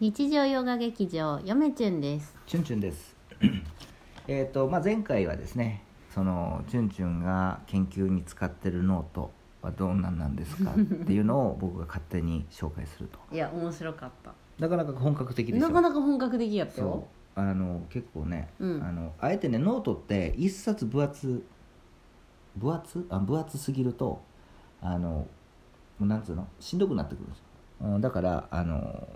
日常ヨガ劇場よめちゅんです。チュンチュンです。えっと、まあ、前回はですねそのチュンチュンが研究に使ってるノートはどんなんなんですか？っていうのを僕が勝手に紹介すると。いや面白かった。なかなか本格的でしょなかなか本格的やったそよう。あの結構ね、うん。あのあえてねノートって一冊分厚分厚？あ分厚すぎるとあのなんつうの？しんどくなってくるんですよ、うん、だからあの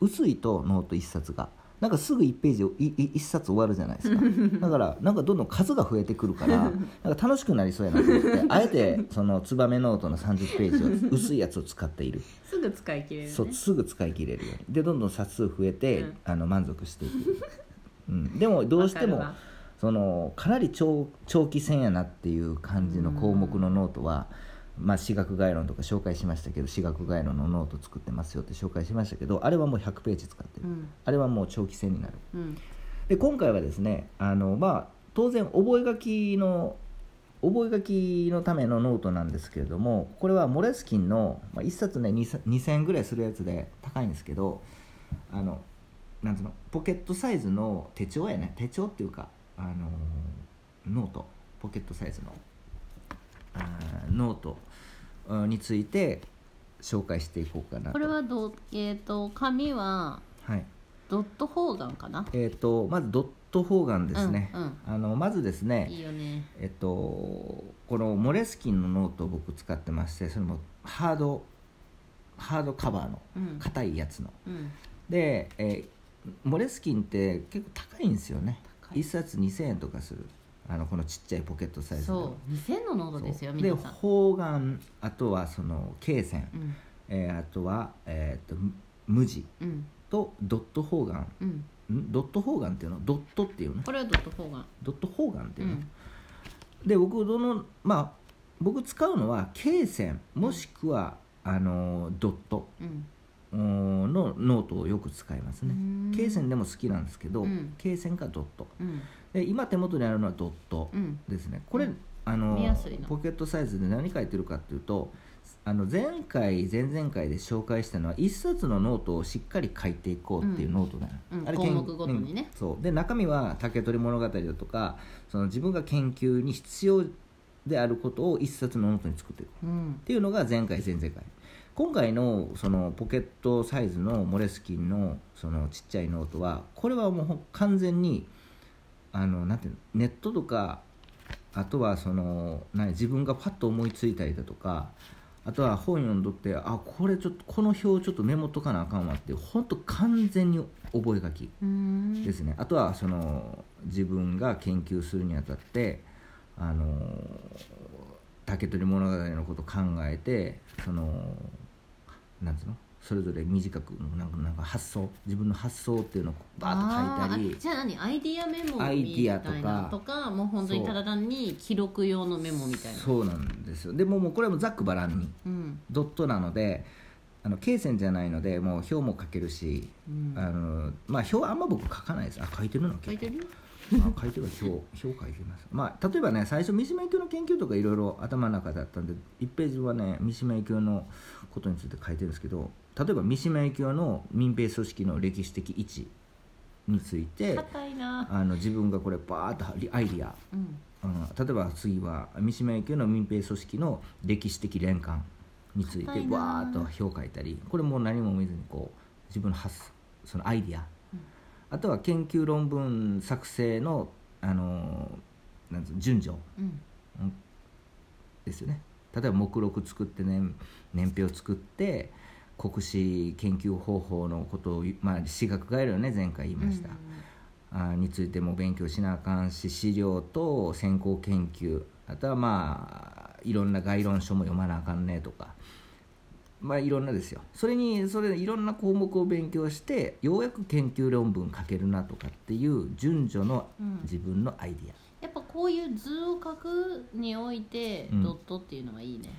薄いとノート一冊が。なんかすぐ1ページをいい一冊終わるじゃないですか。だからなんかどんどん数が増えてくるからなんか楽しくなりそうやなと思って。あえてそのツバメノートの30ページを薄いやつを使っている。すぐ使い切れるね。そうすぐ使い切れるように。でどんどん冊数増えて、うん。あの満足していく、うん、でもどうしてもそのかなり長長期戦やなっていう感じの項目のノートは、まあ、史学概論とか紹介しましたけど史学概論のノート作ってますよって紹介しましたけどあれはもう100ページ使ってる、うん。あれはもう長期戦になる。うん。で今回はですねあの、まあ、当然覚書の覚書のためのノートなんですけれどもこれはモレスキンの、まあ、1冊ね2000 2000円ぐらいするやつで高いんですけどあのなんつうのポケットサイズの手帳やね。手帳っていうかあのノート。ポケットサイズのノートについて紹介していこうかなと。これはどうえっ、と紙ははい。ドット方眼かな？えー、とまずドット方眼ですね、うんあのまずですねいいよね。えっとこのモレスキンのノートを僕使ってましてそれもハードハードカバーのうん。硬いやつの。うん。で、えーモレスキンって結構高いんですよね。高い。1冊2000円とかするあのこのちっちゃいポケットサイズの。そう。2000のノートですよ皆さん。方眼あとはその罫線、うん。えーあとは、えー、と無地。うん。とドット方眼。うん。ん？ドット方眼っていうの？ドットっていうの？これはドット方眼。ドット方眼っていうの、うん。で僕どのまあ僕使うのは罫線。もしくは、あのドット。うんのノートをよく使いますね。うん。罫線でも好きなんですけどうん。罫線かドット。うん。で今手元にあるのはドットうん。ですね。これ、うん。あのポケットサイズで何書いてるかっていうとあの前回前々回で紹介したのは一冊のノートをしっかり書いていこうっていうノートだよ、うん。あれ項目ごとにね。うん。そう。で中身は竹取物語だとかその自分が研究に必要であることを一冊のノートに作っていくうん。っていうのが前回前々回今回のそのポケットサイズのモレスキンのそのちっちゃいノートはこれはもう完全にあのなんていうのネットとかあとはその何自分がパッと思いついたりだとかあとは本読んどってあこれちょっとこの表ちょっとメモとかなあかんわっていう本当完全に覚え書きですね。あとはその自分が研究するにあたってあの竹取物語のこと考えてそのなんつうの？それぞれ短くなんかなんか発想自分の発想っていうのをバーッと書いたりじゃあ何？アイディアメモみたいとかなとかもう本当にただ単に記録用のメモみたいな。そうなんですよ。でももうこれはもうざっくばらんにうん。ドットなのであの罫線じゃないのでもう表も書けるし、うん。あのまあ表あんま僕書かないです。あ書いてるの？書いてる？よあ書いてる表表書いてます。まあ例えばね最初三島由紀夫の研究とかいろいろ頭の中だったんで1ページはね三島由紀夫のことについて書いてるんですけど例えば三島由紀夫の民兵組織の歴史的位置についてあの自分がこれバーッとアイディア、うん。うん、例えば次は三島由紀夫の民兵組織の歴史的連関について硬いな。バーッと表書いたりこれもう何も見ずにこう自分の発想そのアイディア、うん。あとは研究論文作成のあのなんつうの順序うん。ですよね例えば目録作って年年表を作って国史研究方法のことを、まあ、私学概論ね前回言いました、あについても勉強しなあかんし資料と先行研究あとはまあいろんな概論書も読まなあかんねとか。まあいろんなですよ。それにそれいろんな項目を勉強してようやく研究論文書けるなとかっていう順序のうん。自分のアイディア、やっぱこういう図を書くにおいてうん。ドットっていうのはいいね。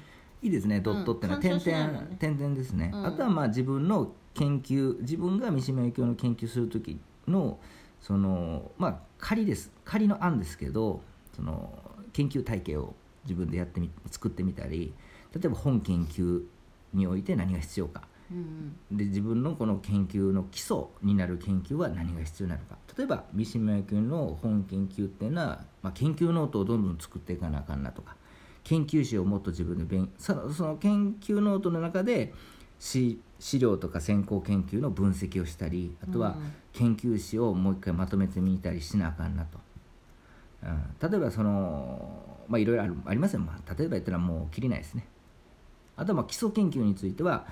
いいですねドットってのは。点干渉しない々、ね。点々ですね、うん。あとはまあ自分の研究自分が三島由紀夫の研究する時のそのまあ仮です。仮の案ですけどその研究体系を自分でやってみ作ってみたり例えば本研究において何が必要かうんで自分のこの研究の基礎になる研究は何が必要なのか。例えば三島由紀夫の本研究っていうのは、まあ、研究ノートをどんどん作っていかなあかんなとか。研究史をもっと自分で勉そのその研究ノートの中でし資料とか先行研究の分析をしたりあとはうん研究史をもう一回まとめてみたりしなあかんなと、うん、例えばそのまあいろいろあるありますよ、まあ、例えば言ったらもうきりないですね。あとはまあ基礎研究については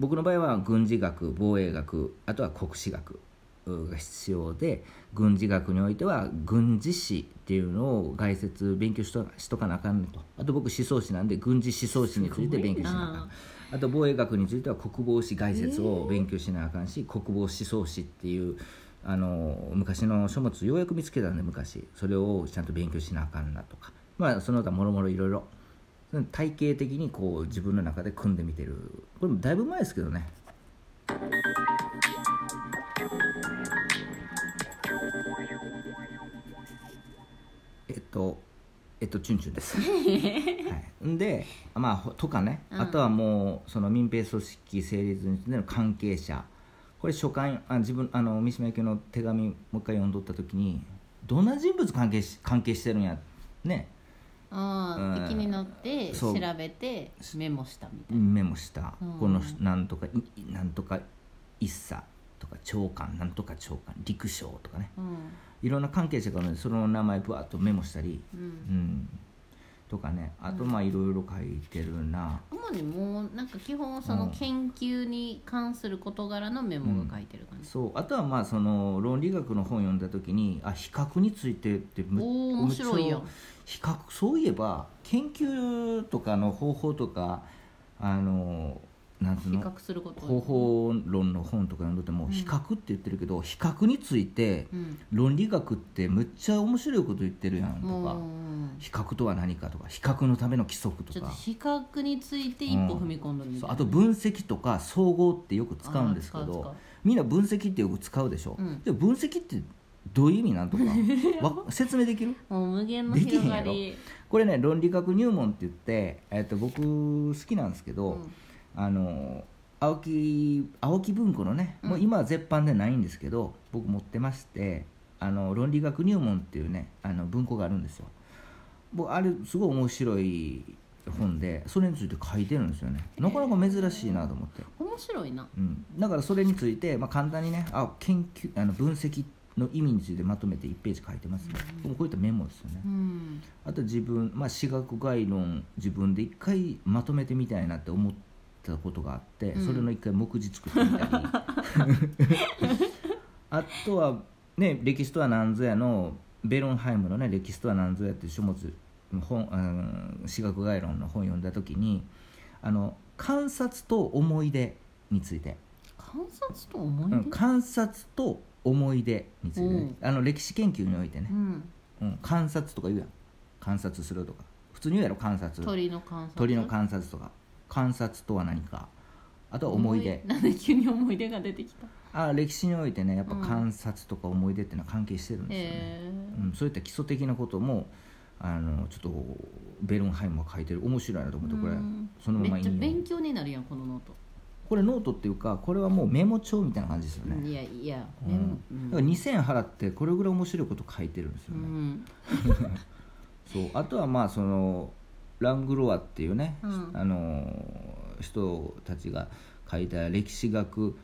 僕の場合は軍事学防衛学あとは国史学うが必要で軍事学においては軍事史っていうのを概説勉強しとしとかなあかんのと。あと僕思想史なんで軍事思想史について勉強しなあかん。あと防衛学については国防史概説を勉強しなあかんし、国防思想史っていうあの昔の書物ようやく見つけたんで昔。それをちゃんと勉強しなあかんなとか。まあその他もろもろいろいろ体系的にこう自分の中で組んでみてる。これもだいぶ前ですけどね。えっとえっとチュンチュンです、はい、んでまあほとかね、うん。あとはもうその民兵組織成立についての関係者。これ書簡あ自分あの三島由紀夫の手紙もう一回読んどった時にどんな人物関係し関係してるんや。ねあうん。あ気になって調べてメモしたみたいな。メモした、うん。このなんとかいなんとか一茶とか長官なんとか長官陸将とかね。うん。いろんな関係者があるのでその名前ぶわっとメモしたり、ううんん、とかねあとまあいろいろ書いてるな、主にもうなんか基本その研究に関する事柄のメモが書いてる感じ、そう。あとはまあその論理学の本読んだ時にあ比較についてってむおー面白いやん。むっちゃ比較そういえば研究とかの方法とかあのなんつうの？方法論の本とか読んどってもうん。比較って言ってるけど、比較についてうん。論理学ってむっちゃ面白いこと言ってるやんともかう比較とは何かとか比較のための規則とか。比較について一歩踏み込んでるみたいうな、そあと分析とか総合ってよく使うんですけどうみんな分析ってよく使うでしょ、う分析ってどういう意味なんとか わ説明できる？もう無限の広がり。これね論理学入門って言って、えっと僕好きなんですけど、うんあの青木青木文庫のね、もう今は絶版でないんですけど僕持ってましてあの論理学入門っていうねあの文庫があるんですよ。僕あれすごい面白い本でそれについて書いてるんですよね。なかなか珍しいなと思って、面白いな。うん、だからそれについて、まあ、簡単にねあ研究あの分析の意味についてまとめて1ページ書いてますね、もうこういったメモですよね。うん。あと自分、まあ、私学概論自分で一回まとめてみたいなって思ったことがあって、うん。それの一回目次作ってみたり。あとはね歴史とは何ぞやのベロンハイムのね歴史とは何ぞやっていう書物本うん私学概論の本を読んだ時にあの観察と思い出について、観察と思い出、うん、観察と思い出についてね、あの歴史研究においてね。う、ん。うん、観察とか言うやん。観察するとか。普通に言うやろ観察。鳥の観察。鳥の観察とか観察とは何か。あとは思い出。なんで急に思い出が出てきた？あ歴史においてねやっぱうん。観察とか思い出っていうのは関係してるんですよね、へうん、そういった基礎的なこともあのちょっとベルンハイムが書いてる。面白いなと思ってこれ。うん。そのままめっちゃ引用。勉強になるやんこのノート、これノートっていうかこれはもうメモ帳みたいな感じですよね、いやいや、うん。うん。だから2000円払ってこれぐらい面白いこと書いてるんですよね、うん。そう。あとはまあそのラングロワっていうね、うん。あの人たちが書いた歴史学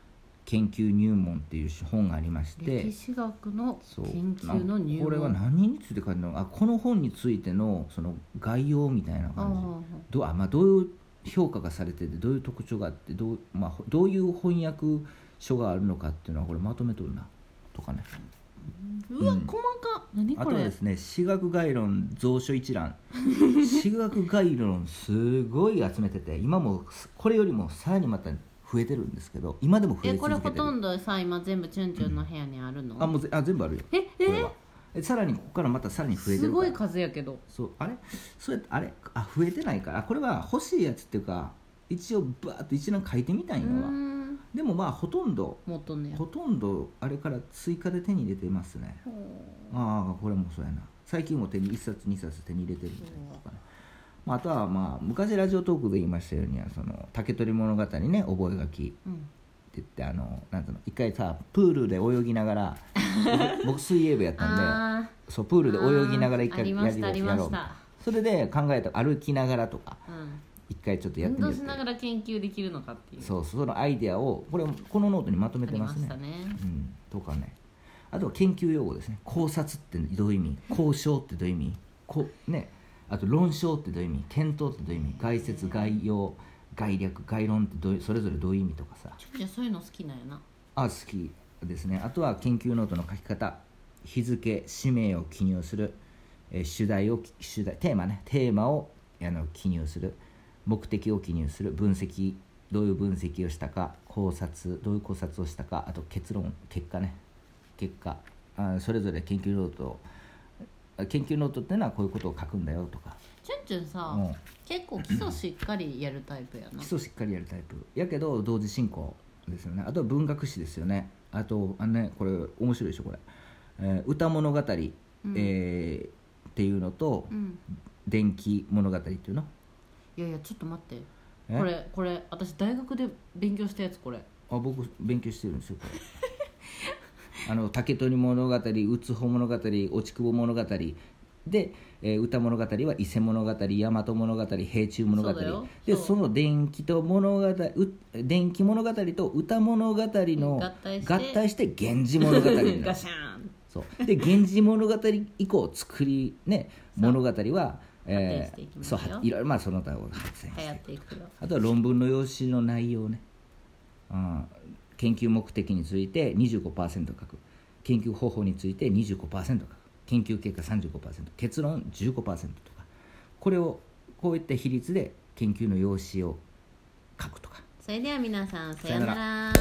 研究入門っていう本がありまして歴史学の研究の入門。これは何について書いてるの？あこの本についてのその概要みたいなあ感じどうあ、まあ、どういう評価がされててどういう特徴があってどう,、まあ、ほどういう翻訳書があるのかっていうのはこれまとめとるな。とかねうわ、うん。細か何あことれはですね私学概論蔵書一覧。私学概論すごい集めてて今もこれよりもさらにまた増えてるんですけど今でも増ええ続けてる。これほとんどさ今全部チュンチュンの部屋にあるの、あもうぜあ全部あるよ。えこれは。えさらにここからまたさらに増えてるから。すごい数やけど。そう。あれ？そうやってあれ？あ増えてないから。あこれは欲しいやつっていうか一応バーッと一覧書いてみたうんよはんでもまあほとんどとねほとんどあれから追加で手に入れてますね。ああこれもそうやな。最近も手に1冊2冊手に入れてるみたいとかねまあ、あとはまあ昔ラジオトークで言いましたようにその竹取物語ね覚書きうんって言ってあのなんていうの一回さプールで泳ぎながら僕僕水泳部やったんであそうプールで泳ぎながら一回やりやろうそれで考えた歩きながらとか。うん一回ちょっとやってみる運動しながら研究できるのかっていう。そうそのアイデアをこれこのノートにまとめてまね。ますしたね。うんとかね。あとは研究用語ですね。考察ってどういう意味？交渉ってどういう意味？こね。あと論証ってどういう意味？検討ってどういう意味？概説概要概略概論ってどうそれぞれどういう意味とかさ。じゃあそういうの好きなんやな。あ好きですね。あとは研究ノートの書き方。日付氏名を記入する、えー主題を主題テーマね。テーマをあの記入する目的を記入する分析どういう分析をしたか考察どういう考察をしたかあと結論結果ね。結果。あそれぞれ研究ノート研究ノートっていうのはこういうことを書くんだよとか、チュンチュンさ、うん。結構基礎しっかりやるタイプやな。基礎しっかりやるタイプ。やけど同時進行ですよね。あとは文学史ですよね。あとあのねこれ面白いでしょこれ、えー歌物語、えーっていうのと、うん。電気物語っていうのいやいやちょっと待って。え？これこれ私大学で勉強したやつこれ。あ僕勉強してるんですよ。こ れあの竹取物語うつほ物語落ち久保物語。で、えー歌物語は伊勢物語大和物語平中物語。そうだよ。そう。でその電気と物語う電気物語と歌物語の合体して。合体して源氏物語になる。ガシャーン。そう。で「源氏物語」以降作りね物語は、発展していきますよ。そうはいろいろまあその他を発展流行っていくよ。あとは論文の用紙の内容ね、うん、研究目的について25%書く。研究方法について25%書く。研究結果35%結論15%とか。これをこういった比率で研究の用紙を書くとか。それでは皆さんさようなら